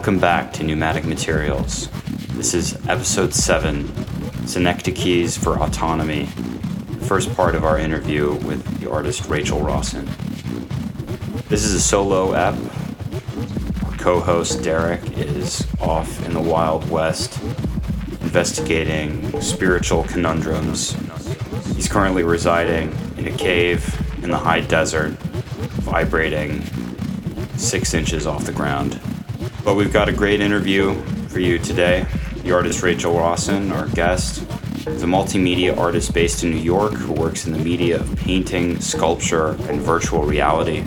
Welcome back to Pneumatic Materials. This is episode 7 Synecdoches for Autonomy, the first part of our interview with the artist Rachel Rossin. This is a solo. Our co host Derek is off in the Wild West investigating spiritual conundrums. He's currently residing in a cave in the high desert, vibrating six inches off the ground. But we've got a great interview for you today. The artist Rachel Rossin, our guest, is a multimedia artist based in New York who works in the media of painting, sculpture, and virtual reality.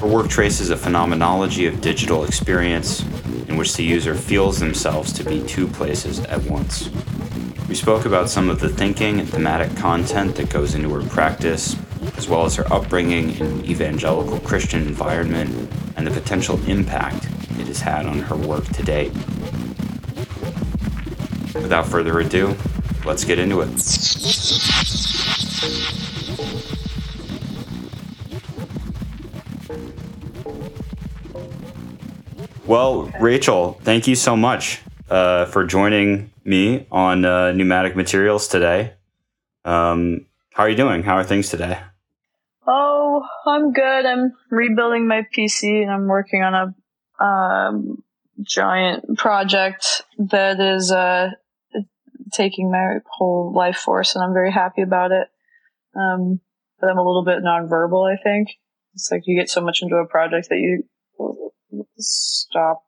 Her work traces a phenomenology of digital experience in which the user feels themselves to be two places at once. We spoke about some of the thinking and thematic content that goes into her practice, as well as her upbringing in an evangelical Christian environment and the potential impact had on her work to date. Without further ado, let's get into it. Well, Rachel, thank you so much uh, for joining me on uh, Pneumatic Materials today. Um, how are you doing? How are things today? Oh, I'm good. I'm rebuilding my PC and I'm working on a um, giant project that is uh, taking my whole life force, and I'm very happy about it. Um, but I'm a little bit nonverbal, I think. It's like you get so much into a project that you stop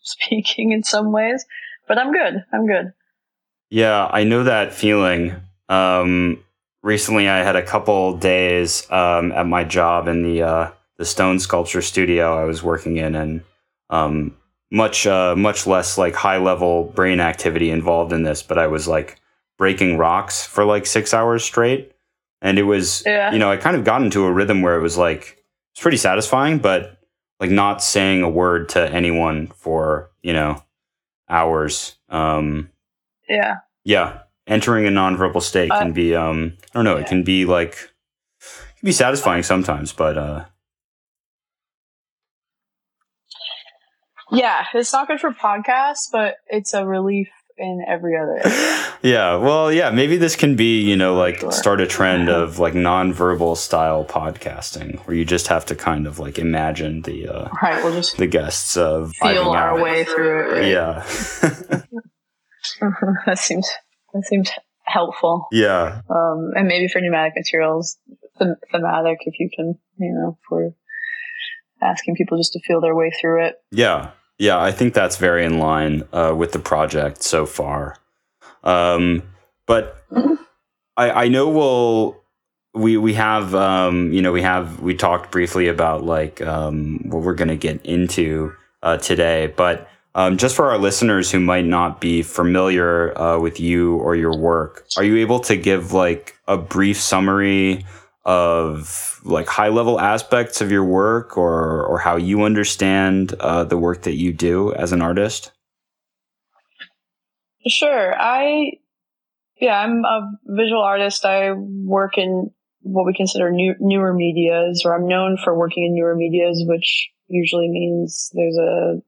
speaking in some ways. But I'm good. I'm good. Yeah, I know that feeling. Um, recently, I had a couple days um, at my job in the uh, the stone sculpture studio I was working in, and um, much uh, much less like high level brain activity involved in this. But I was like breaking rocks for like six hours straight, and it was Yeah. you know I kind of got into a rhythm where it was like it's pretty satisfying, but like not saying a word to anyone for you know hours. Um, Yeah. yeah, entering a nonverbal state Uh, can be um I don't know, it can be like it can be satisfying sometimes, but uh Yeah. It's not good for podcasts, but it's a relief in every other area. yeah, well, yeah, maybe this can be, you know, like Sure. start a trend of like nonverbal style podcasting where you just have to kind of like imagine the uh right. We'll just the guests of feel our way through it. Right? Yeah. that seems that seems helpful. yeah. Um, and maybe for pneumatic materials, them- thematic, if you can, you know, for asking people just to feel their way through it. Yeah, yeah, I think that's very in line uh, with the project so far. Um, but I, I know we'll we we have um, you know we have we talked briefly about like um, what we're going to get into uh, today, but um, just for our listeners who might not be familiar uh, with you or your work, are you able to give like a brief summary of like high level aspects of your work or or how you understand uh, the work that you do as an artist? Sure. I, yeah, I'm a visual artist. I work in what we consider new, newer medias, or I'm known for working in newer medias, which usually means there's a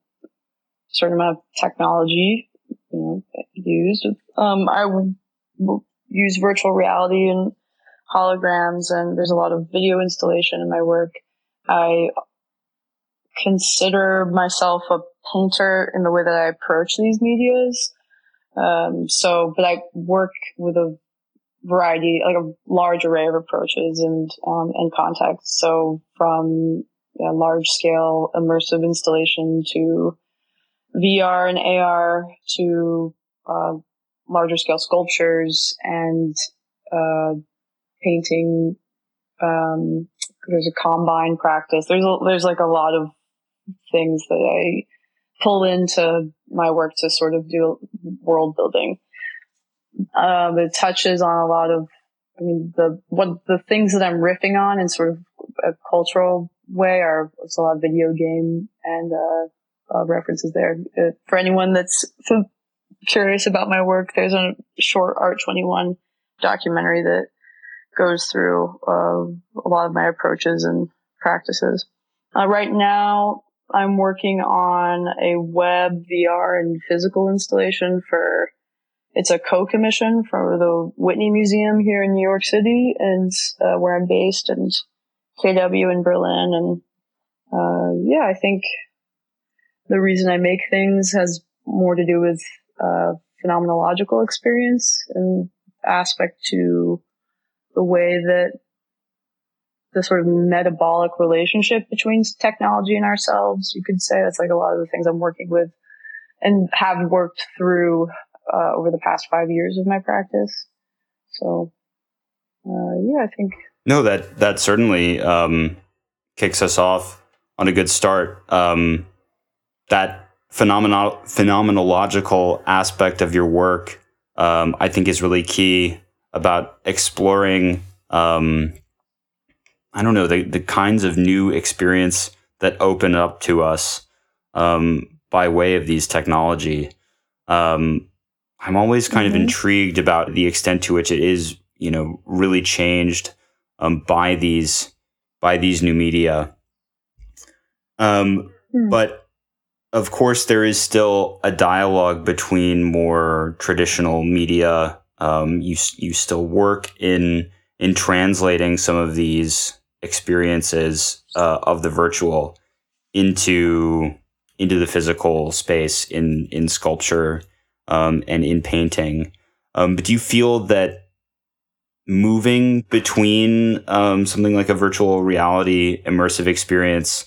certain amount of technology, you know, used. Um, use virtual reality and holograms, and there's a lot of video installation in my work. I consider myself a painter in the way that I approach these medias. Um, so, but I work with a variety, like a large array of approaches and, um, and contexts. So from yeah, large scale immersive installation to VR and AR to, uh, larger scale sculptures and, uh, painting, um, there's a combine practice. There's a, there's like a lot of things that I pull into my work to sort of do world building. Um, it touches on a lot of, I mean, the what the things that I'm riffing on in sort of a cultural way are there's a lot of video game and uh, uh, references there. Uh, for anyone that's curious about my work, there's a short Art 21 documentary that goes through uh, a lot of my approaches and practices. Uh, right now, I'm working on a web, VR, and physical installation for. It's a co-commission for the Whitney Museum here in New York City, and uh, where I'm based, and KW in Berlin, and uh, yeah, I think the reason I make things has more to do with uh, phenomenological experience and aspect to the way that the sort of metabolic relationship between technology and ourselves. You could say that's like a lot of the things I'm working with and have worked through uh, over the past five years of my practice. So, uh, yeah, I think. No, that that certainly um, kicks us off on a good start. Um, that phenomenal phenomenological aspect of your work, um, I think, is really key about exploring um, I don't know, the, the kinds of new experience that open up to us um, by way of these technology. Um, I'm always kind mm-hmm. of intrigued about the extent to which it is, you know, really changed um, by these by these new media. Mm. But of course, there is still a dialogue between more traditional media. Um, you you still work in in translating some of these experiences uh, of the virtual into into the physical space in in sculpture um, and in painting. Um, but do you feel that moving between um, something like a virtual reality immersive experience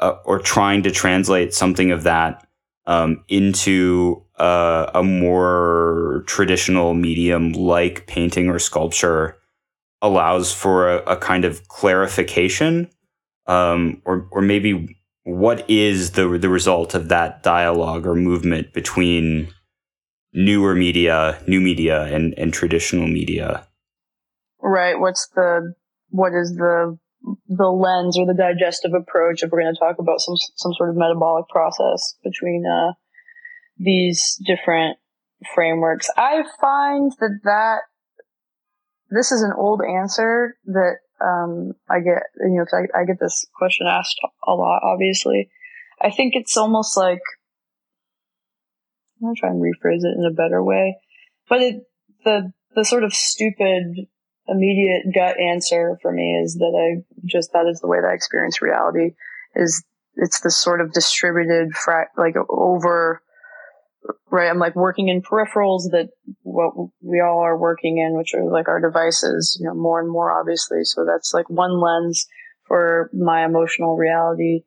uh, or trying to translate something of that um, into uh, a more traditional medium like painting or sculpture allows for a, a kind of clarification, um, or or maybe what is the the result of that dialogue or movement between newer media, new media, and and traditional media? Right. What's the what is the the lens or the digestive approach if we're going to talk about some some sort of metabolic process between uh, these different frameworks? I find that that this is an old answer that um, I get, you know, I, I get this question asked a lot, obviously. I think it's almost like, I'm to try and rephrase it in a better way, but it, the, the sort of stupid, immediate gut answer for me is that I just, that is the way that I experience reality is it's this sort of distributed, fra- like over, right? I'm like working in peripherals that what we all are working in, which are like our devices, you know, more and more obviously. So that's like one lens for my emotional reality,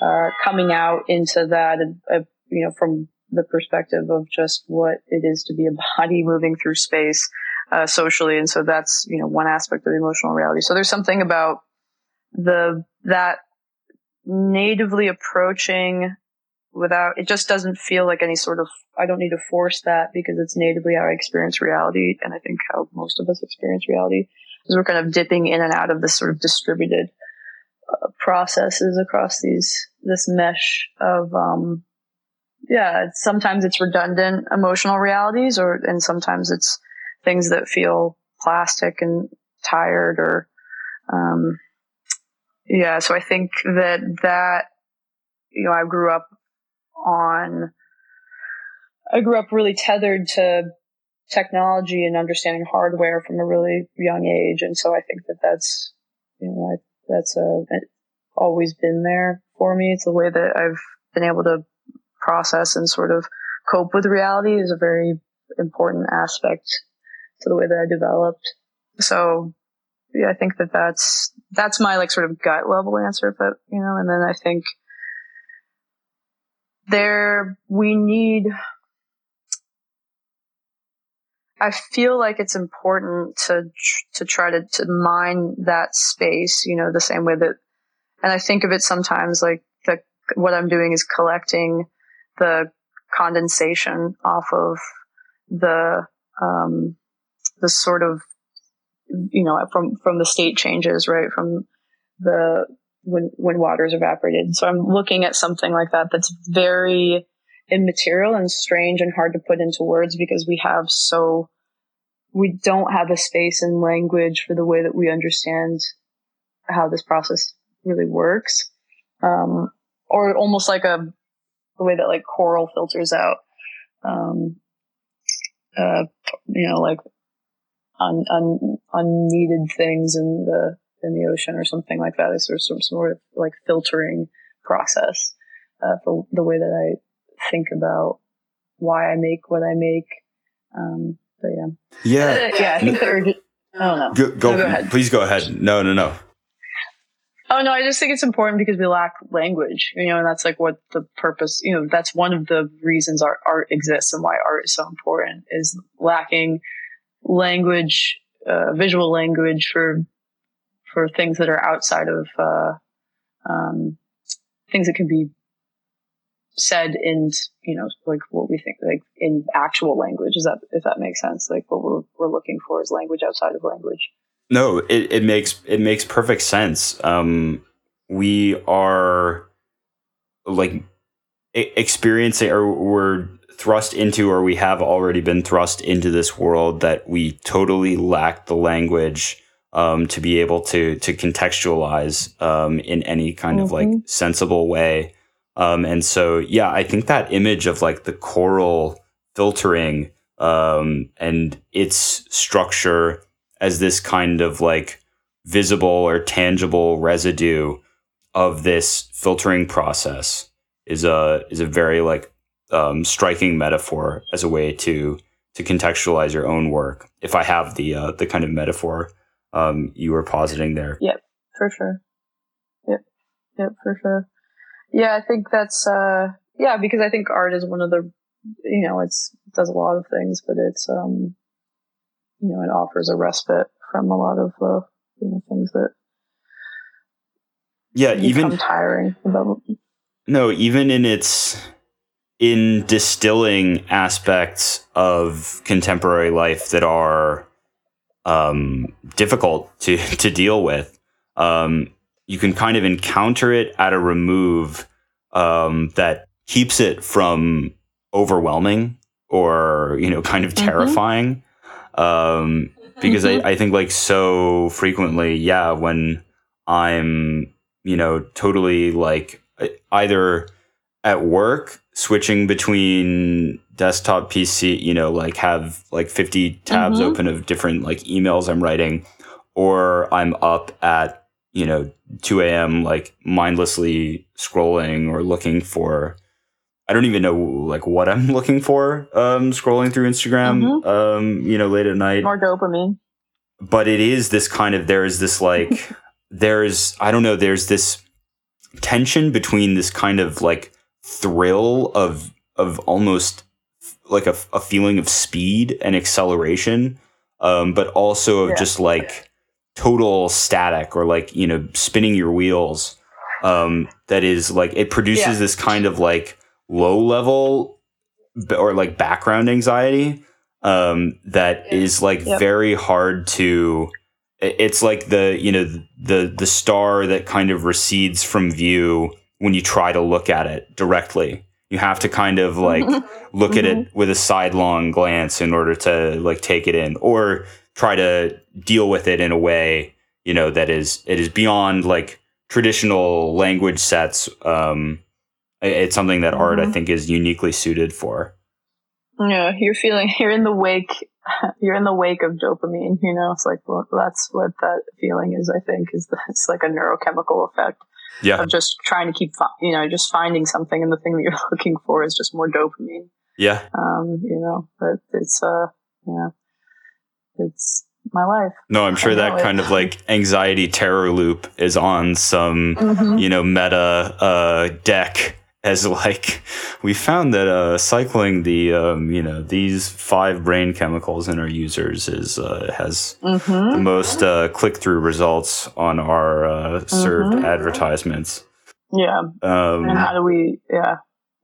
uh, coming out into that, uh, you know, from the perspective of just what it is to be a body moving through space, uh, socially. And so that's, you know, one aspect of the emotional reality. So there's something about the, that natively approaching without it just doesn't feel like any sort of I don't need to force that because it's natively how I experience reality and I think how most of us experience reality is we're kind of dipping in and out of this sort of distributed uh, processes across these this mesh of um yeah sometimes it's redundant emotional realities or and sometimes it's things that feel plastic and tired or um yeah so I think that that you know I grew up on I grew up really tethered to technology and understanding hardware from a really young age, and so I think that that's you know I, that's uh, a always been there for me. It's the way that I've been able to process and sort of cope with reality is a very important aspect to the way that I developed. So yeah, I think that that's that's my like sort of gut level answer, but you know, and then I think there we need I feel like it's important to to try to to mine that space, you know, the same way that, and I think of it sometimes like the what I'm doing is collecting the condensation off of the um, the sort of you know from from the state changes, right? From the when when water is evaporated. So I'm looking at something like that that's very immaterial and strange and hard to put into words because we have so we don't have a space and language for the way that we understand how this process really works. Um, or almost like a the way that like coral filters out, um, uh, you know, like un, un, unneeded things in the in the ocean or something like that. Is there some sort of like filtering process uh, for the way that I think about why I make what I make. Um, but yeah, Yeah. Uh, yeah, I think the urgent. I don't know. Go, go, No, go ahead. please go ahead. No, no, no. Oh no, I just think it's important because we lack language, you know, and that's like what the purpose, you know, that's one of the reasons art, art exists and why art is so important is lacking language, uh, visual language for, for things that are outside of, uh, um, things that can be said in, you know, like what we think, like in actual language. Is that, if that makes sense? Like what we're, we're looking for is language outside of language. No, it, it makes it makes perfect sense. Um, we are like experiencing, or we're thrust into, or we have already been thrust into this world that we totally lack the language um, to be able to to contextualize um, in any kind of like Mhm. sensible way. Um, and so, yeah, I think that image of like the coral filtering um, and its structure as this kind of like visible or tangible residue of this filtering process is a is a very like um, striking metaphor as a way to to contextualize your own work. If I have the uh, the kind of metaphor um, you were positing there, Yep, For sure. Yep. Yep, for sure. Yeah, I think that's uh yeah, because I think art is one of the you know, it's it does a lot of things, but it's um you know, it offers a respite from a lot of uh you know things that yeah, even tiring about No, even in its in distilling aspects of contemporary life that are um, difficult to to deal with, um, you can kind of encounter it at a remove um, that keeps it from overwhelming or you know kind of Mhm. terrifying. Um, because Mhm. I, I think like so frequently, yeah, when I'm you know totally like either at work switching between desktop PC, you know, like have like 50 tabs Mhm. open of different like emails I'm writing, or I'm up at, you know, 2 a.m. like mindlessly scrolling or looking for I don't even know like what I'm looking for, um, scrolling through Instagram, Mhm. um, you know, late at night more dopamine. but it is this kind of there is this like there's i don't know there's this tension between this kind of like thrill of of almost like a, a feeling of speed and acceleration um but also of Yeah. just like total static or like you know spinning your wheels um that is like it produces Yeah. this kind of like low level or like background anxiety um, that is like Yep. very hard to. It's like the you know the the star that kind of recedes from view when you try to look at it directly. You have to kind of like look at it with a sidelong glance in order to like take it in, or try to deal with it in a way you know that is it is beyond like traditional language sets. Um, i- it's something that art I Mhm. think is uniquely suited for. Yeah, you're feeling you're in the wake you're in the wake of dopamine, you know. It's like well, that's what that feeling is, I think, is that it's like a neurochemical effect Yeah, of just trying to keep fi- you know, just finding something and the thing that you're looking for is just more dopamine. yeah. Um, you know, but it's uh yeah. It's my life. No, I'm sure that kind of like anxiety terror loop is on some, Mm-hmm. you know, meta uh, deck as like we found that uh, cycling the um, you know these five brain chemicals in our users is uh, has the Mm-hmm. most uh, click through results on our uh, served Mhm. advertisements. Yeah. Um, And how do we yeah.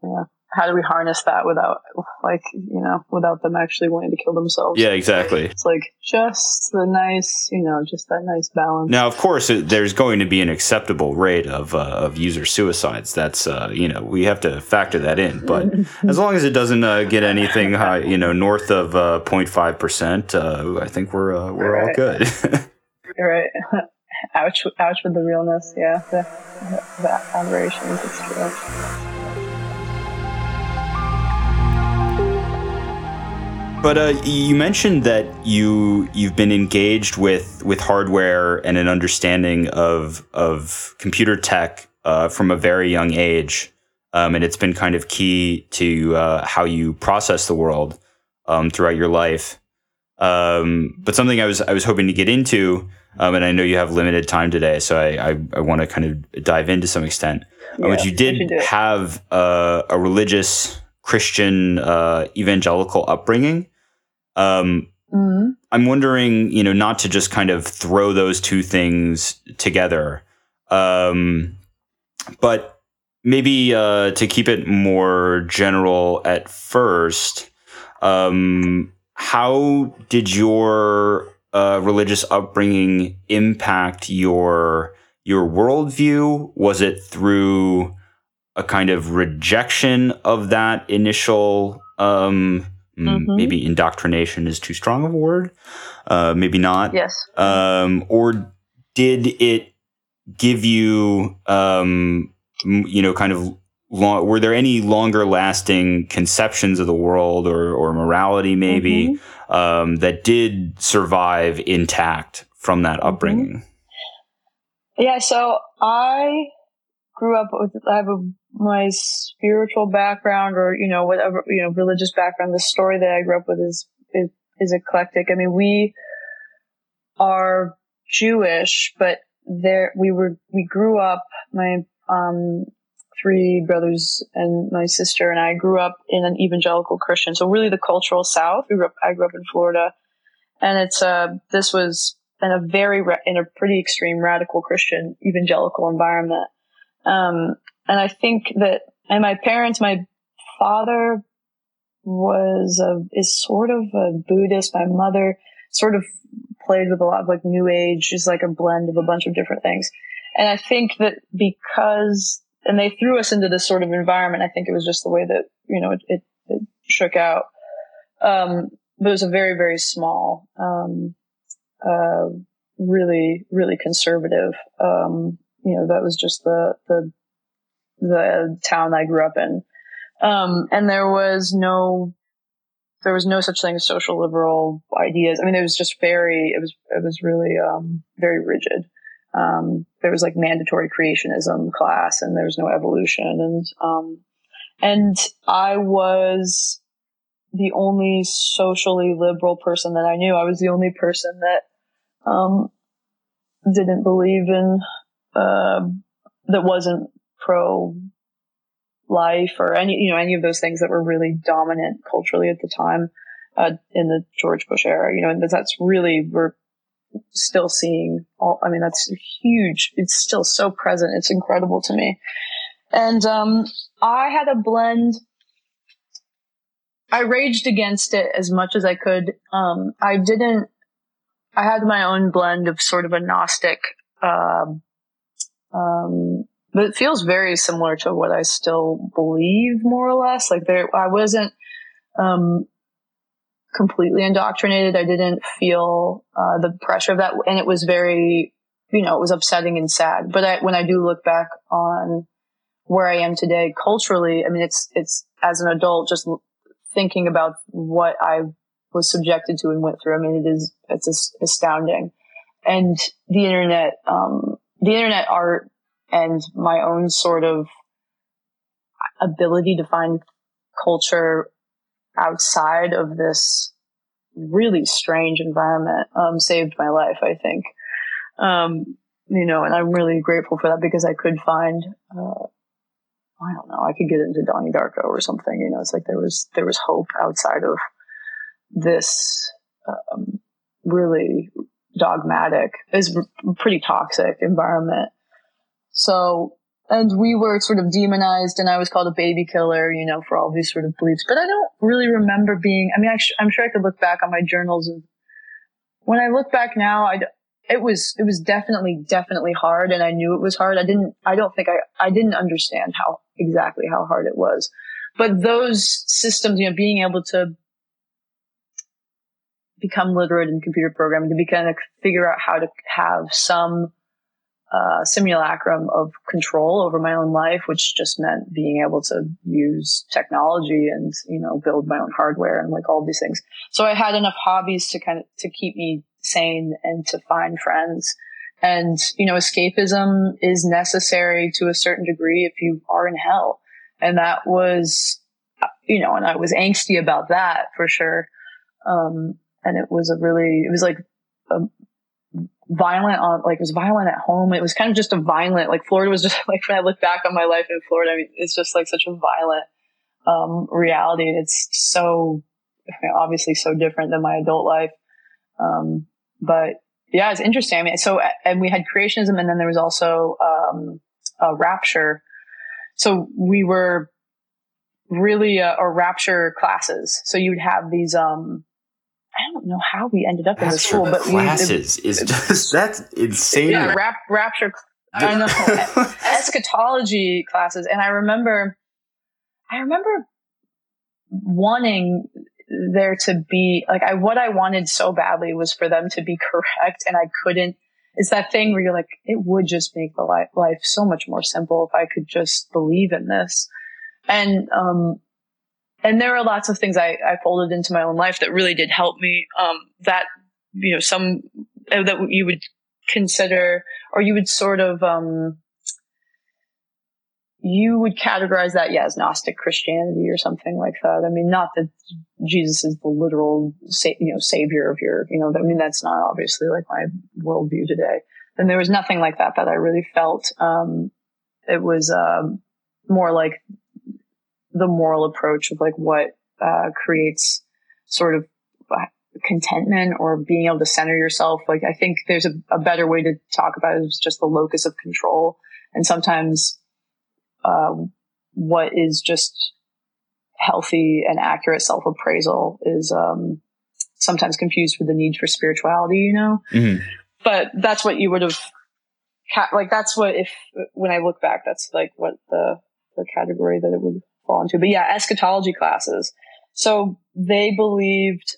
Yeah. How do we harness that without like, you know, without them actually wanting to kill themselves? yeah, exactly. It's like just the nice, you know, just that nice balance. Now, of course, it, there's going to be an acceptable rate of uh, of user suicides. That's uh, you know we have to factor that in. But as long as it doesn't uh, get anything high, you know, north of uh, 0.5 percent, uh, I think we're uh, we're all Right. good. right. ouch, ouch with the realness. Yeah, the, the, the aberrations. It's true. But uh, you mentioned that you you've been engaged with with hardware and an understanding of of computer tech uh, from a very young age, um, and it's been kind of key to uh, how you process the world um, throughout your life. Um, but something I was I was hoping to get into, um, and I know you have limited time today, so I I, I want to kind of dive into some extent. Uh, yeah, but you did have a religious Christian uh, evangelical upbringing. Um, mm-hmm. I'm wondering, you know, not to just kind of throw those two things together, um, but maybe uh, to keep it more general at first. Um, how did your uh, religious upbringing impact your your worldview? Was it through a kind of rejection of that initial um, mm-hmm. maybe indoctrination is too strong of a word uh, maybe not yes um, or did it give you um, you know kind of long, were there any longer lasting conceptions of the world or, or morality maybe mm-hmm. um, that did survive intact from that mm-hmm. upbringing yeah so i grew up with I have a, my spiritual background or you know whatever you know religious background. The story that I grew up with is is, is eclectic. I mean, we are Jewish, but there we were we grew up. My um, three brothers and my sister and I grew up in an evangelical Christian. So really, the cultural South. We grew up. I grew up in Florida, and it's uh this was in a very in a pretty extreme radical Christian evangelical environment. Um, and I think that, and my parents, my father was a, is sort of a Buddhist. My mother sort of played with a lot of like new age, is like a blend of a bunch of different things. And I think that because, and they threw us into this sort of environment, I think it was just the way that, you know, it, it, it shook out. Um, but it was a very, very small, um, uh, really, really conservative, um, you know, that was just the, the, the town I grew up in. Um, and there was no, there was no such thing as social liberal ideas. I mean, it was just very, it was, it was really, um, very rigid. Um, there was like mandatory creationism class and there was no evolution. And, um, and I was the only socially liberal person that I knew. I was the only person that, um, didn't believe in uh, that wasn't pro life or any you know any of those things that were really dominant culturally at the time uh, in the George Bush era. You know, and that's really we're still seeing all. I mean, that's huge. It's still so present. It's incredible to me. And um, I had a blend. I raged against it as much as I could. Um, I didn't. I had my own blend of sort of a Gnostic uh, um, but it feels very similar to what I still believe, more or less. Like there, I wasn't um, completely indoctrinated. I didn't feel uh, the pressure of that, and it was very, you know, it was upsetting and sad. But I, when I do look back on where I am today culturally, I mean, it's it's as an adult just thinking about what I was subjected to and went through. I mean, it is it's astounding, and the internet. Um, the internet art and my own sort of ability to find culture outside of this really strange environment um, saved my life, I think. Um, you know, and I'm really grateful for that because I could find, uh, I don't know, I could get into Donnie Darko or something. You know, it's like there was there was hope outside of this um, really dogmatic, is pretty toxic environment. So, and we were sort of demonized and I was called a baby killer, you know, for all these sort of beliefs. But I don't really remember being, I mean, I am sure I could look back on my journals and when I look back now, I, it was, it was definitely, definitely hard and I knew it was hard. I didn't, I don't think I, I didn't understand how exactly how hard it was. But those systems, you know, being able to become literate in computer programming, to be kind of figure out how to have some uh, simulacrum of control over my own life, which just meant being able to use technology and you know build my own hardware and like all these things. So I had enough hobbies to kind of to keep me sane and to find friends. And you know, escapism is necessary to a certain degree if you are in hell, and that was you know, and I was angsty about that for sure. Um, and it was a really, it was like a violent on, like it was violent at home. It was kind of just a violent, like Florida was just like, when I look back on my life in Florida, I mean, it's just like such a violent, um, reality. It's so, obviously so different than my adult life. Um, but yeah, it's interesting. I mean, so, and we had creationism and then there was also, um, a rapture. So we were really uh, or rapture classes. So you would have these. um I don't know how we ended up in this school, but classes we, it, is just that's insane. Yeah, rap, rapture. I know eschatology classes, and I remember, I remember wanting there to be like I what I wanted so badly was for them to be correct, and I couldn't. It's that thing where you're like, it would just make the life, life so much more simple if I could just believe in this. And, um, and there are lots of things I, I folded into my own life that really did help me. Um, that, you know, some uh, that you would consider or you would sort of, um, you would categorize that, yeah, as Gnostic Christianity or something like that. I mean, not that Jesus is the literal, sa- you know, savior of your, you know, I mean, that's not obviously like my worldview today. And there was nothing like that that I really felt. Um, it was, um, more like the moral approach of like what uh, creates sort of uh, contentment or being able to center yourself. Like I think there's a, a better way to talk about it is just the locus of control. And sometimes uh, what is just healthy and accurate self appraisal is um, sometimes confused with the need for spirituality, you know? Mm-hmm. But that's what you would have, like, that's what if, when I look back, that's like what the, the category that it would fall into. But yeah, eschatology classes. So they believed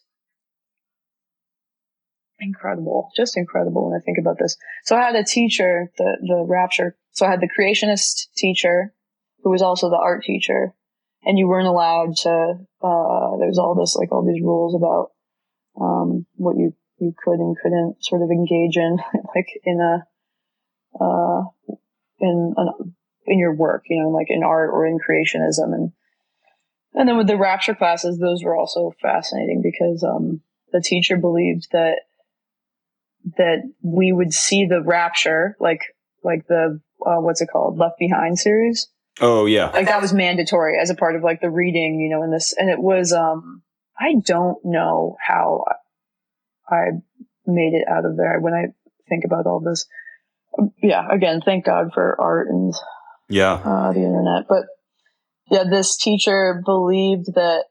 incredible, just incredible when I think about this. So I had a teacher, the, the rapture. So I had the creationist teacher who was also the art teacher and you weren't allowed to, uh, all this, like all these rules about, um, what you, you could and couldn't sort of engage in, like in a, uh, in an in your work, you know, like in art or in creationism. And, and then with the rapture classes, those were also fascinating because, um, the teacher believed that, that we would see the rapture, like, like the, uh, what's it called? Left Behind series. Oh, yeah. Like that was mandatory as a part of like the reading, you know, in this, and it was, um, I don't know how I made it out of there when I think about all this. Yeah, again, thank God for art and yeah, uh, the internet. But yeah, this teacher believed that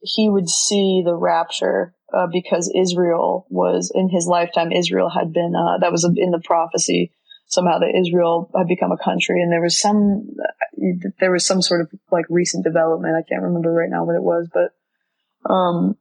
he would see the rapture uh, because Israel was in his lifetime. Israel had been uh, that was in the prophecy somehow that Israel had become a country, and there was some there was some sort of like recent development. I can't remember right now what it was, but um,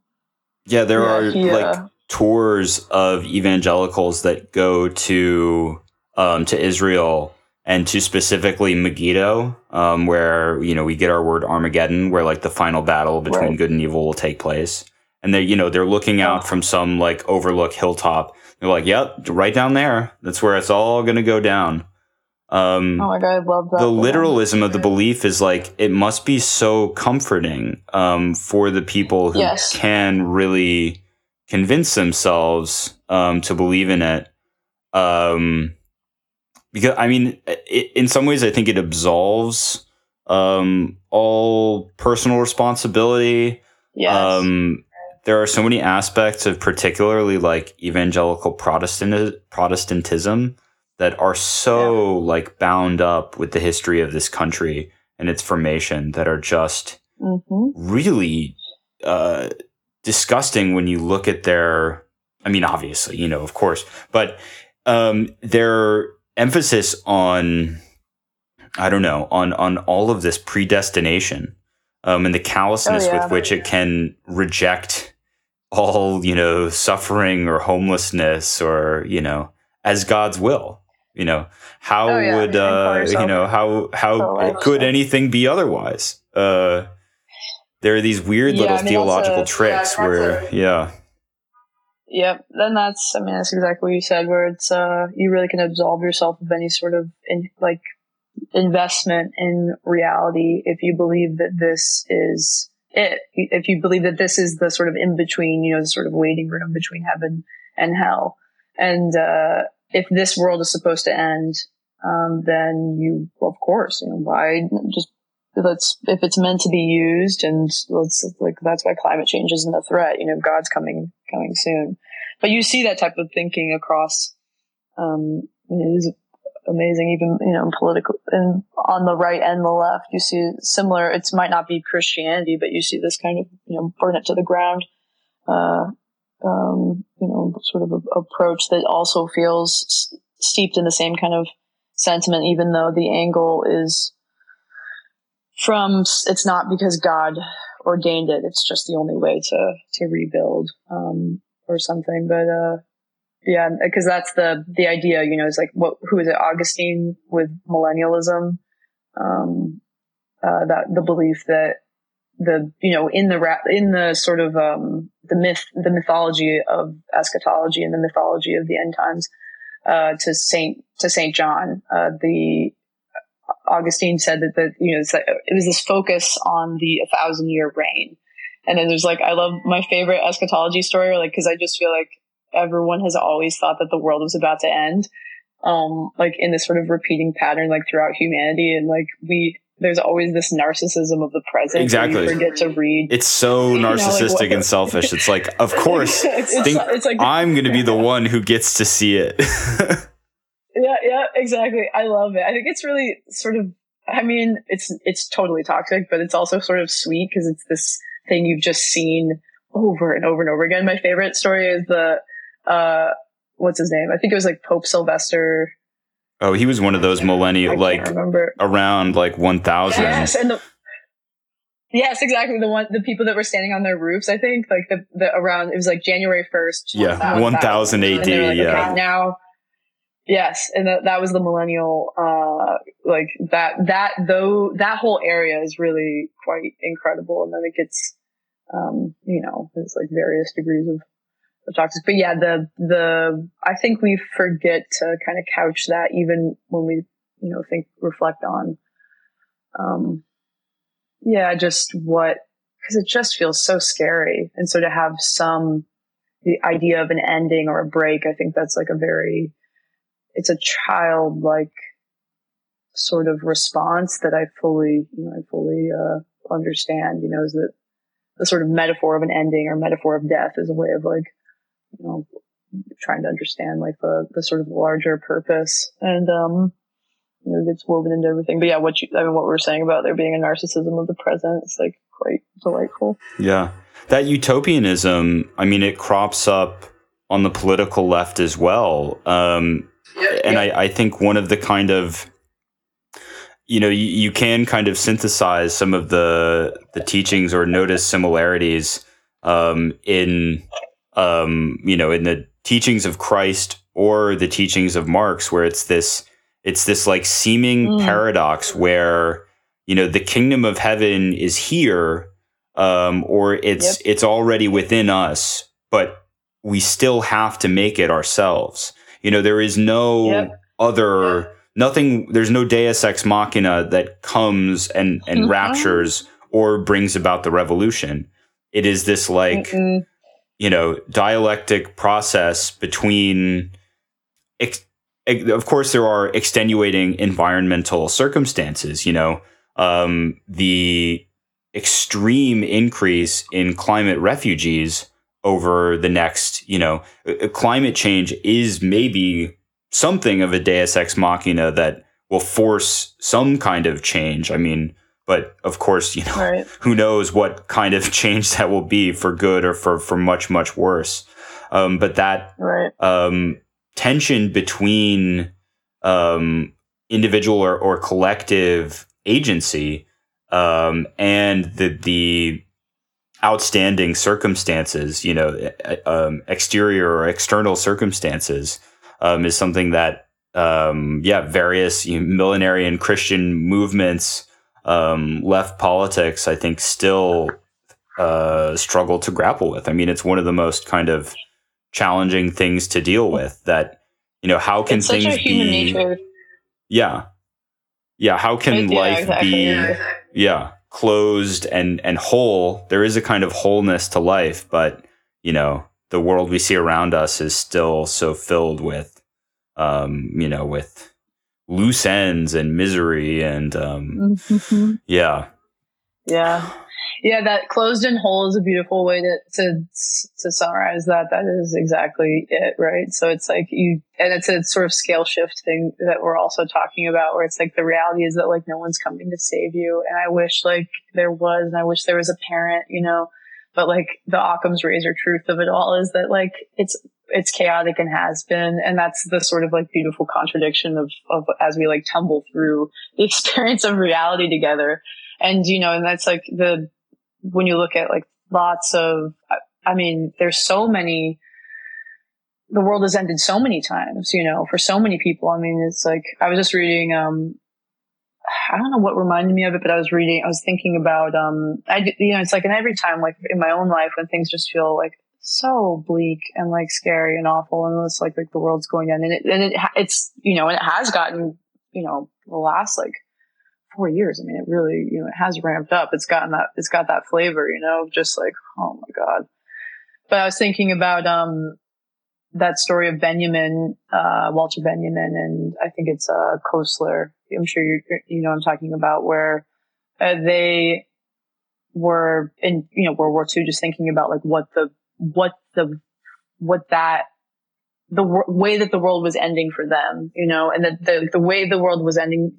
yeah, there yeah, are he, like uh, tours of evangelicals that go to um, to Israel and to specifically Megiddo, um, where you know we get our word Armageddon, where like the final battle between right. good and evil will take place. And they, you know, they're looking out from some like overlook hilltop. They're like, "Yep, right down there. That's where it's all going to go down." Um, oh my god, I love that. The literalism of the belief is like it must be so comforting um, for the people who yes. can really convince themselves um, to believe in it. Um, because I mean, it, in some ways, I think it absolves um, all personal responsibility. Yes. Um, there are so many aspects of particularly like evangelical Protestant Protestantism that are so yeah. like bound up with the history of this country and its formation that are just mm-hmm. really uh, disgusting when you look at their. I mean, obviously, you know, of course, but um, their emphasis on I don't know on on all of this predestination um, and the callousness oh, yeah. with which it can reject all you know suffering or homelessness or you know as God's will. You know, how Oh, yeah. would uh, you know how how pro-life, could anything be otherwise? Uh, there are these weird Yeah, little I mean, theological a- tricks where, yeah, Yep. Then that's, I mean, that's exactly what you said, where it's, uh, you really can absolve yourself of any sort of, in, like, investment in reality if you believe that this is it. If you believe that this is the sort of in between, you know, the sort of waiting room between heaven and hell. And, uh, if this world is supposed to end, um, then you, of course, you know, why just let's if it's meant to be used and let's like that's why climate change isn't a threat you know god's coming coming soon but you see that type of thinking across um it is amazing even you know in political and on the right and the left you see similar it might not be christianity but you see this kind of you know burn it to the ground uh um you know sort of a, approach that also feels s- steeped in the same kind of sentiment even though the angle is from it's not because God ordained it. It's just the only way to to rebuild um, or something. But uh, yeah, because that's the the idea. You know, is like what who is it? Augustine with millennialism. Um, uh, that the belief that the you know in the ra- in the sort of um, the myth the mythology of eschatology and the mythology of the end times uh, to Saint to Saint John uh, the Augustine said that the you know it was this focus on the a thousand year reign, and then there's like I love my favorite eschatology story, like because I just feel like everyone has always thought that the world was about to end, um, like in this sort of repeating pattern, like throughout humanity, and like we there's always this narcissism of the present. Exactly. we forget to read. it's so You know, like, narcissistic and selfish. It's like, of course, it's, think it's like I'm going to be the one who gets to see it. Yeah, yeah, exactly. I love it. I think it's really sort of. I mean, it's it's totally toxic, but it's also sort of sweet because it's this thing you've just seen over and over and over again. My favorite story is the uh, what's his name? I think it was like Pope Sylvester. oh, he was one of those millennial, like remember. around like 1000. Yes, and the yes, exactly the one the people that were standing on their roofs. I think like the the around it was like January first. Yeah, 1000 AD, yeah. now. Yes, and that that was the millennial. Uh, like that that though that whole area is really quite incredible, and then it gets, um, you know, there's like various degrees of, of toxic. But yeah, the the I think we forget to kind of couch that even when we you know think reflect on, um, yeah, just what because it just feels so scary, and so to have some the idea of an ending or a break, I think that's like a very it's a childlike sort of response that I fully, you know, I fully uh, understand. You know, is that the sort of metaphor of an ending or metaphor of death is a way of like, you know, trying to understand like the the sort of larger purpose and um, you know, it gets woven into everything. But yeah, what you, I mean, what we were saying about there being a narcissism of the present, it's like quite delightful. Yeah. That utopianism, I mean, it crops up on the political left as well. Um, and I, I think one of the kind of you know you, you can kind of synthesize some of the the teachings or notice similarities um, in um, you know in the teachings of Christ or the teachings of Marx where it's this it's this like seeming Mm. paradox where you know the kingdom of heaven is here um, or it's Yep. it's already within us but we still have to make it ourselves you know there is no Yep. other nothing there's no deus ex machina that comes and and Mhm. raptures or brings about the revolution it is this like Mm-mm. you know dialectic process between ex- of course there are extenuating environmental circumstances you know um, the extreme increase in climate refugees over the next you know climate change is maybe something of a deus ex machina that will force some kind of change i mean but of course you know Right. who knows what kind of change that will be for good or for for much much worse um, but that Right. um, tension between um, individual or, or collective agency um, and the the outstanding circumstances, you know, uh, um, exterior or external circumstances, um, is something that um, yeah, various you know, millenarian Christian movements, um, left politics, I think still uh, struggle to grapple with. I mean, it's one of the most kind of challenging things to deal with. That you know, how can it's things such a human be? nature. Yeah, yeah. How can Yeah, life exactly. be? Yeah. yeah closed and and whole there is a kind of wholeness to life but you know the world we see around us is still so filled with um you know with loose ends and misery and um Mhm. yeah Yeah. Yeah, that closed and whole is a beautiful way to, to to summarize that. That is exactly it, right? So it's like you, and it's a sort of scale shift thing that we're also talking about, where it's like the reality is that like no one's coming to save you, and I wish like there was, and I wish there was a parent, you know, but like the Occam's razor truth of it all is that like it's it's chaotic and has been, and that's the sort of like beautiful contradiction of of as we like tumble through the experience of reality together. And you know and that's like the when you look at like lots of I- i mean there's so many the world has ended so many times you know for so many people. I mean it's like i was just reading um i don't know what reminded me of it but i was reading i was thinking about um i you know it's like in every time like in my own life when things just feel like so bleak and like scary and awful and it's like like the world's going down and it and it it's you know and it has gotten you know the last like four years. I mean, it really, you know, it has ramped up. It's gotten that, it's got that flavor, you know, just like, oh my God. But I was thinking about, um, that story of Benjamin, uh, Walter Benjamin, and I think it's, uh, Koestler. I'm sure you you know I'm talking about where, uh, they were in, you know, World War II, just thinking about like what the, what the, what that, the w- way that the world was ending for them, you know, and that the, the way the world was ending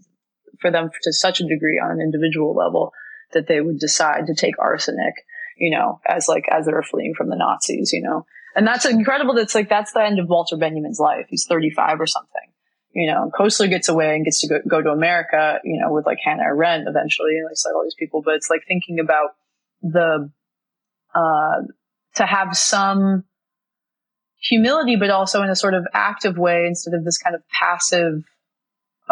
for them to such a degree on an individual level that they would decide to take arsenic, you know, as like as they were fleeing from the Nazis, you know. And that's incredible. That's like that's the end of Walter Benjamin's life. He's 35 or something, you know. And Koestler gets away and gets to go, go to America, you know, with like Hannah Arendt eventually, and it's like all these people. But it's like thinking about the uh, to have some humility, but also in a sort of active way instead of this kind of passive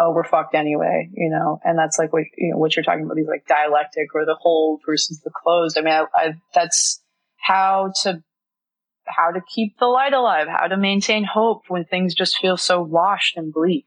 oh, we're fucked anyway, you know, and that's like what you know what you're talking about these like dialectic or the whole versus the closed. I mean, I, I, that's how to how to keep the light alive, how to maintain hope when things just feel so washed and bleak,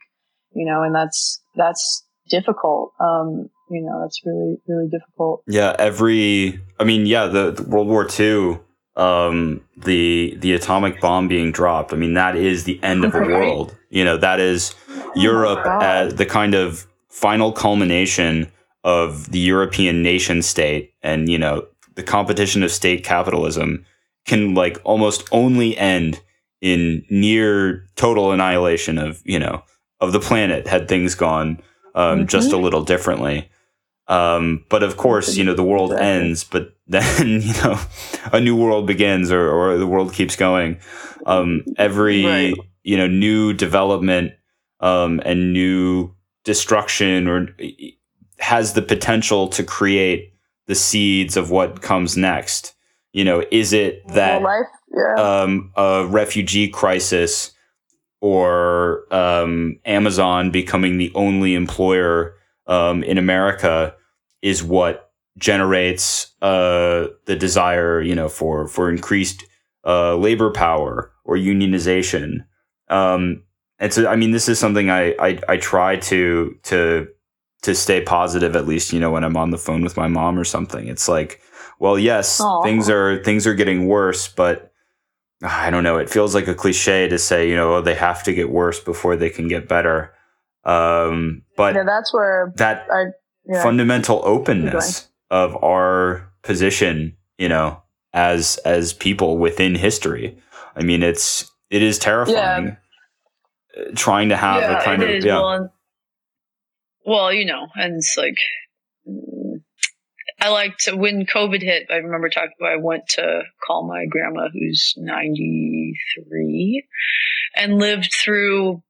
you know, and that's that's difficult. Um, you know, that's really really difficult. yeah every i mean yeah the, the world war ii um the the atomic bomb being dropped i mean that is the end of a world you know that is Europe God. as the kind of final culmination of the European nation state and you know the competition of state capitalism can like almost only end in near total annihilation of you know of the planet had things gone um, just a little differently um, but of course you know the world ends but then you know a new world begins or, or the world keeps going um, every Right. you know new development um, and new destruction or has the potential to create the seeds of what comes next. You know, is it that yeah. um, a refugee crisis or um, Amazon becoming the only employer um, in America is what generates uh, the desire, you know, for for increased uh, labor power or unionization. Um, and so, I mean, this is something I, I I try to to to stay positive at least, you know, when I'm on the phone with my mom or something. It's like, well, yes, Aw. things are things are getting worse, but I don't know. It feels like a cliche to say, you know, oh, they have to get worse before they can get better. Um, but yeah, that's where that I yeah. fundamental openness of our position, you know, as as people within history. I mean, it's it is terrifying. uh, Trying to have a kind of yeah, Well, well, you know, and it's like I liked when COVID hit. I remember talking. I went to call my grandma, who's ninety three, and lived through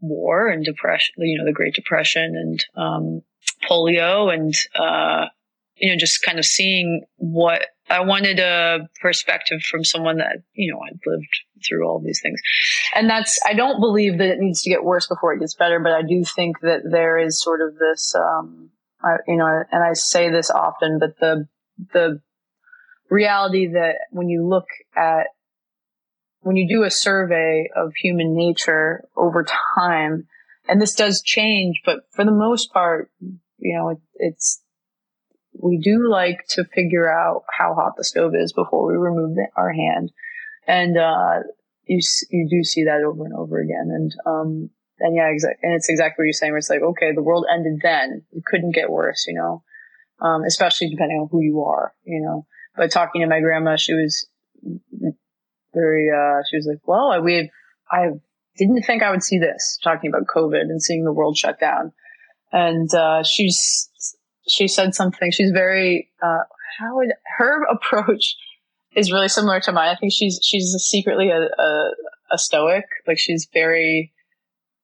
war and depression. You know, the Great Depression and um, polio, and uh, you know, just kind of seeing what I wanted a perspective from someone that, you know, had lived through all these things. And that's, I don't believe that it needs to get worse before it gets better, but I do think that there is sort of this, um, I, you know, and I say this often, but the, the reality that when you look at, when you do a survey of human nature over time, and this does change, but for the most part, you know, it, it's, we do like to figure out how hot the stove is before we remove the, our hand. And, uh, you, you do see that over and over again. And, um, and yeah, exactly. And it's exactly what you're saying, where it's like, okay, the world ended then. It couldn't get worse, you know, um, especially depending on who you are, you know. But talking to my grandma, she was very, uh, she was like, well, I, we, I didn't think I would see this talking about COVID and seeing the world shut down. And, uh, she's, she said something. She's very, uh, how would her approach is really similar to mine. I think she's, she's secretly a, a, a stoic. Like she's very,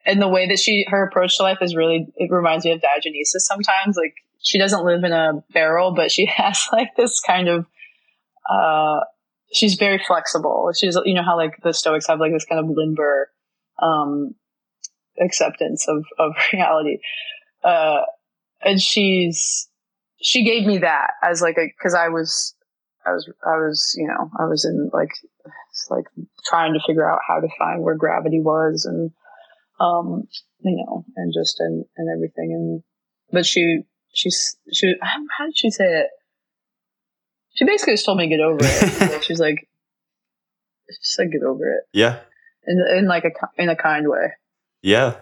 and the way that she her approach to life is really it reminds me of Diogenesis sometimes. Like she doesn't live in a barrel, but she has like this kind of uh she's very flexible. She's you know how like the Stoics have like this kind of limber um acceptance of of reality. Uh and she's she gave me that as like a because I was I was I was you know I was in like like trying to figure out how to find where gravity was and um, you know, and just and and everything. And but she she's she how did she say it? She basically just told me to get over it. She's like, just like get over it. Yeah. In in like a in a kind way. Yeah.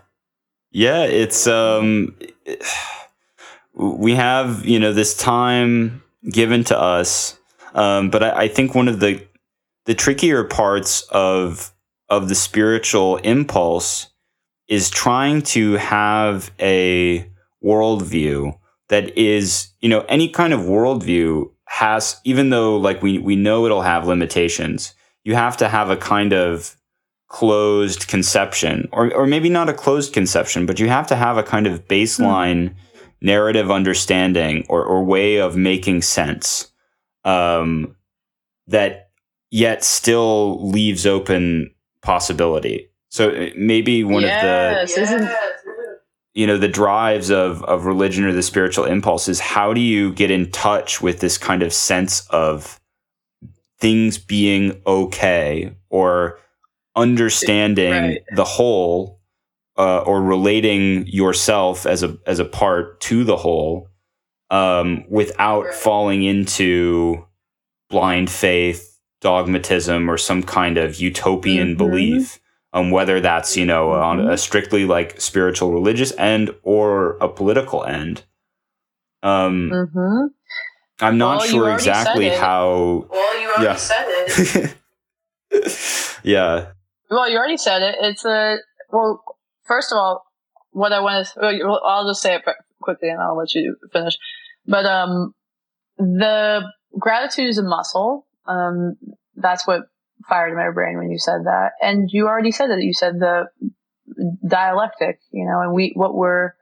Yeah, it's um we have, you know, this time given to us. Um, but I, I think one of the the trickier parts of of the spiritual impulse is trying to have a worldview that is, you know, any kind of worldview has, even though like we, we know it'll have limitations, you have to have a kind of closed conception, or, or maybe not a closed conception, but you have to have a kind of baseline mm. narrative understanding or, or way of making sense um, that yet still leaves open possibility. So uh, maybe one yes, of the you know the drives of of religion or the spiritual impulse is how do you get in touch with this kind of sense of things being okay or understanding right. the whole uh, or relating yourself as a as a part to the whole um, without right. falling into blind faith dogmatism or some kind of utopian mm-hmm. belief um, whether that's you know on a mm-hmm. strictly like spiritual religious end or a political end. Um, mm-hmm. I'm not well, sure exactly how. Well, you already yeah. said it. yeah. Well, you already said it. It's a well. First of all, what I want to, well, I'll just say it quickly, and I'll let you finish. But um, the gratitude is a muscle. Um, that's what fired in my brain when you said that. And you already said that. You said the dialectic, you know, and we, what we're,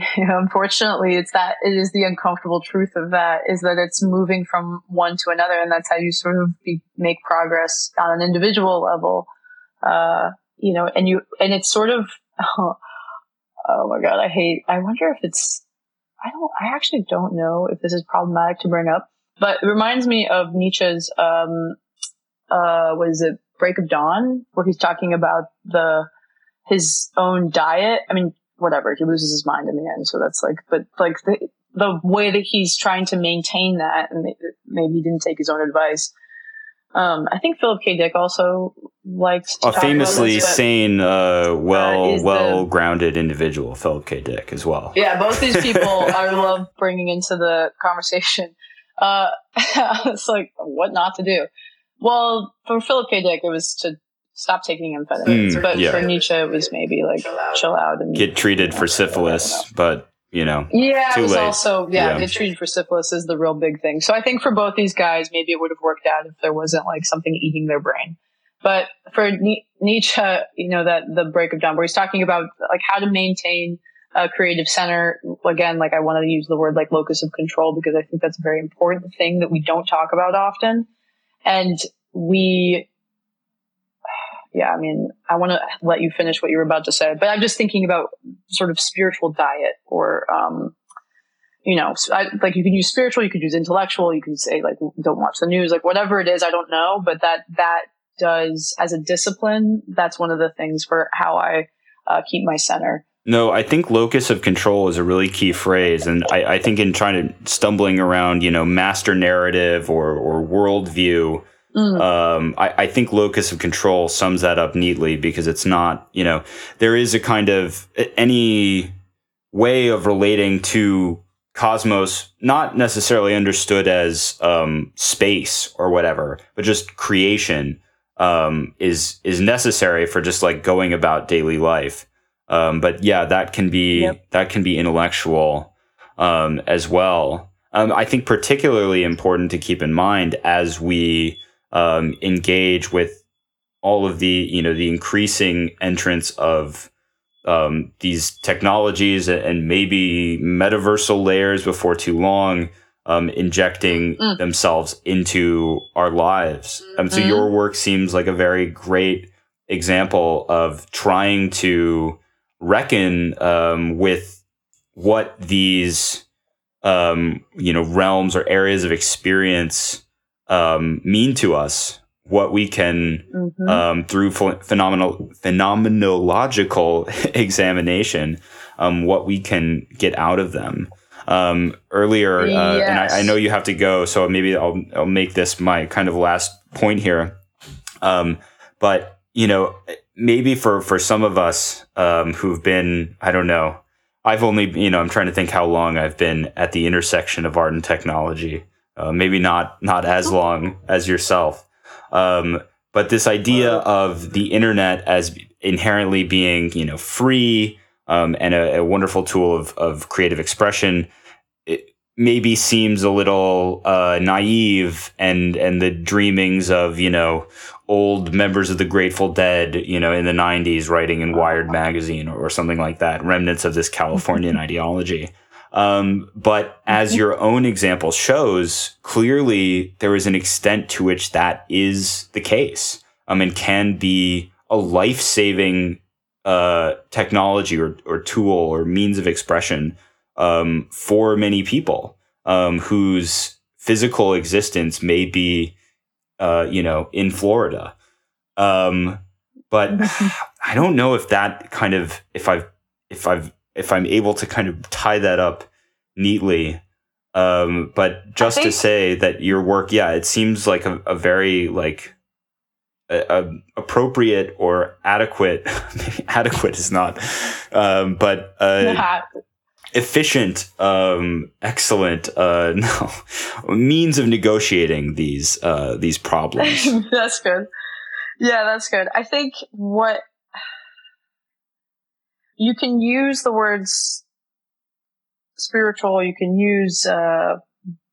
you know, unfortunately, it's that it is the uncomfortable truth of that is that it's moving from one to another, and that's how you sort of be, make progress on an individual level. Uh, you know, and you and it's sort of oh, oh my god, I hate. I wonder if it's. I don't. I actually don't know if this is problematic to bring up, but it reminds me of Nietzsche's um, uh, was it Break of Dawn, where he's talking about the his own diet. I mean, whatever, he loses his mind in the end. So that's like, but like the the way that he's trying to maintain that, and maybe he didn't take his own advice. Um, I think Philip K. Dick also liked a famously this, sane, uh, well, uh, well grounded individual, Philip K. Dick, as well. Yeah, both these people I love bringing into the conversation. Uh, it's like what not to do. Well, for Philip K. Dick, it was to stop taking amphetamines. Mm, but yeah. for Nietzsche, it was maybe like chill out and get treated for syphilis. But you know, yeah, it was late. also yeah, yeah, get treated for syphilis is the real big thing. So I think for both these guys, maybe it would have worked out if there wasn't like something eating their brain. But for Nietzsche, you know that the break of dawn, where he's talking about like how to maintain a creative center. Again, like I wanted to use the word like locus of control because I think that's a very important thing that we don't talk about often. And we, yeah, I mean, I want to let you finish what you were about to say, but I'm just thinking about sort of spiritual diet or, um, you know, I, like you can use spiritual, you could use intellectual, you can say like don't watch the news, like whatever it is, I don't know, but that that does as a discipline. That's one of the things for how I uh, keep my center. No, I think locus of control is a really key phrase, and I, I think in trying to stumbling around, you know, master narrative or or worldview, mm. um, I, I think locus of control sums that up neatly because it's not, you know, there is a kind of any way of relating to cosmos, not necessarily understood as um, space or whatever, but just creation um, is is necessary for just like going about daily life. Um, but yeah, that can be yep. that can be intellectual um, as well. Um, I think particularly important to keep in mind as we um, engage with all of the you know the increasing entrance of um, these technologies and maybe metaversal layers before too long um, injecting mm. themselves into our lives. Um, so mm-hmm. your work seems like a very great example of trying to reckon um, with what these um, you know realms or areas of experience um, mean to us. What we can mm-hmm. Um, through phenomenal phenomenological examination, what we can get out of them um, earlier, uh, yes. and I, I, know you have to go, so maybe I'll I'll make this my kind of last point here. Um, but you know, maybe for for some of us um, who've been, I don't know, I've only you know, I'm trying to think how long I've been at the intersection of art and technology. Uh, maybe not not as long as yourself. Um, but this idea of the internet as inherently being, you know, free um, and a, a, wonderful tool of, of creative expression maybe seems a little uh, naive and and the dreamings of you know old members of the Grateful Dead, you know, in the '90s, writing in Wired magazine or, or something like that, remnants of this Californian ideology. Um, but as your own example shows, clearly there is an extent to which that is the case, um, and can be a life saving uh, technology or, or tool or means of expression um, for many people um, whose physical existence may be, uh, you know, in Florida. Um, but I don't know if that kind of if I've if I've if I'm able to kind of tie that up neatly. Um, but just think- to say that your work, yeah, it seems like a, a very like a, a appropriate or adequate. adequate is not, um, but uh, efficient, um, excellent, uh, no, means of negotiating these uh, these problems. that's good. Yeah, that's good. I think what you can use the words spiritual. You can use uh,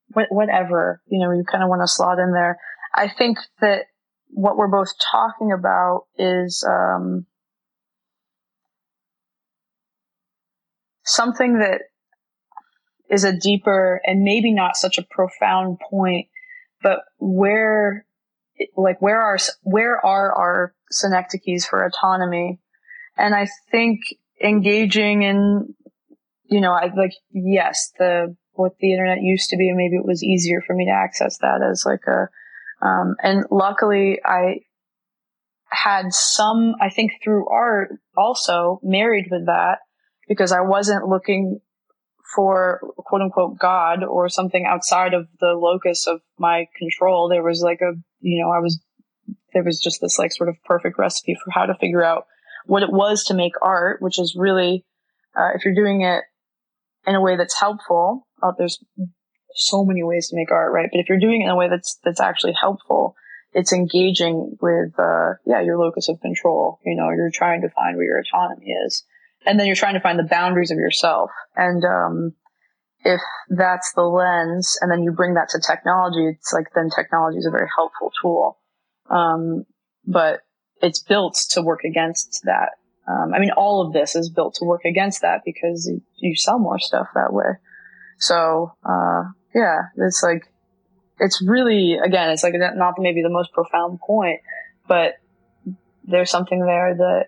whatever you know. You kind of want to slot in there. I think that what we're both talking about is um, something that is a deeper and maybe not such a profound point, but where, like, where are, where are our synecdoches for autonomy? And I think engaging in, you know, I like, yes, the, what the internet used to be, and maybe it was easier for me to access that as like a, um, and luckily I had some, I think through art also married with that because I wasn't looking for quote unquote God or something outside of the locus of my control. There was like a, you know, I was, there was just this like sort of perfect recipe for how to figure out what it was to make art, which is really, uh, if you're doing it in a way that's helpful, uh, there's so many ways to make art, right? But if you're doing it in a way that's, that's actually helpful, it's engaging with, uh, yeah, your locus of control. You know, you're trying to find where your autonomy is and then you're trying to find the boundaries of yourself. And um, if that's the lens, and then you bring that to technology, it's like then technology is a very helpful tool. Um, but it's built to work against that. um, I mean, all of this is built to work against that because you, sell more stuff that way. So, uh, yeah, it's like, it's really, again, it's like not maybe the most profound point, but there's something there that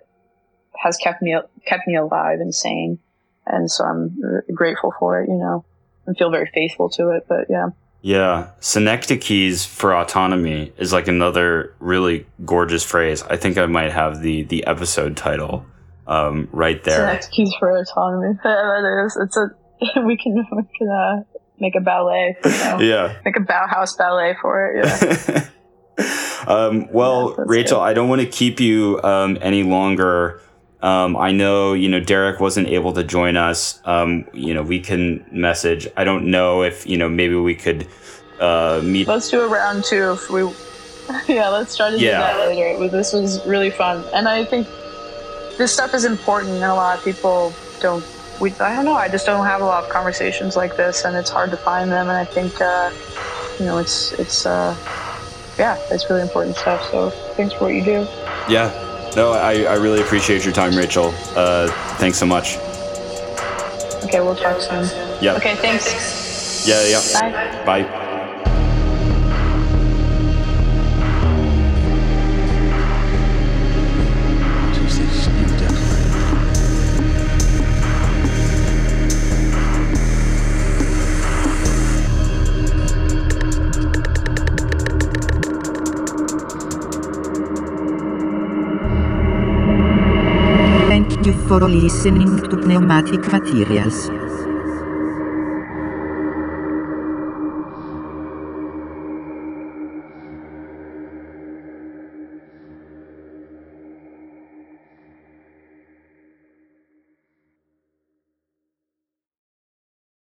has kept me, kept me alive and sane. And so I'm grateful for it, you know, and feel very faithful to it. But yeah. Yeah, synecdoches for autonomy is like another really gorgeous phrase. I think I might have the the episode title um, right there. Synecdoches for autonomy. That is. It's a we can we can uh, make a ballet. You know? yeah. Make a Bauhaus ballet for it. Yeah. um, well, yeah, Rachel, good. I don't want to keep you um, any longer. Um, I know, you know, Derek wasn't able to join us. Um, you know, we can message. I don't know if, you know, maybe we could uh, meet. Let's do a round two if we. yeah, let's try to do yeah. that later. This was really fun. And I think this stuff is important, and a lot of people don't. We, I don't know. I just don't have a lot of conversations like this, and it's hard to find them. And I think, uh, you know, it's it's uh, yeah, it's really important stuff. So thanks for what you do. Yeah, no, I, I really appreciate your time, Rachel. Uh, thanks so much. Okay, we'll talk soon. Yeah. Okay, thanks. Yeah, yeah. Bye. Bye. For listening to Pneumatic Materials.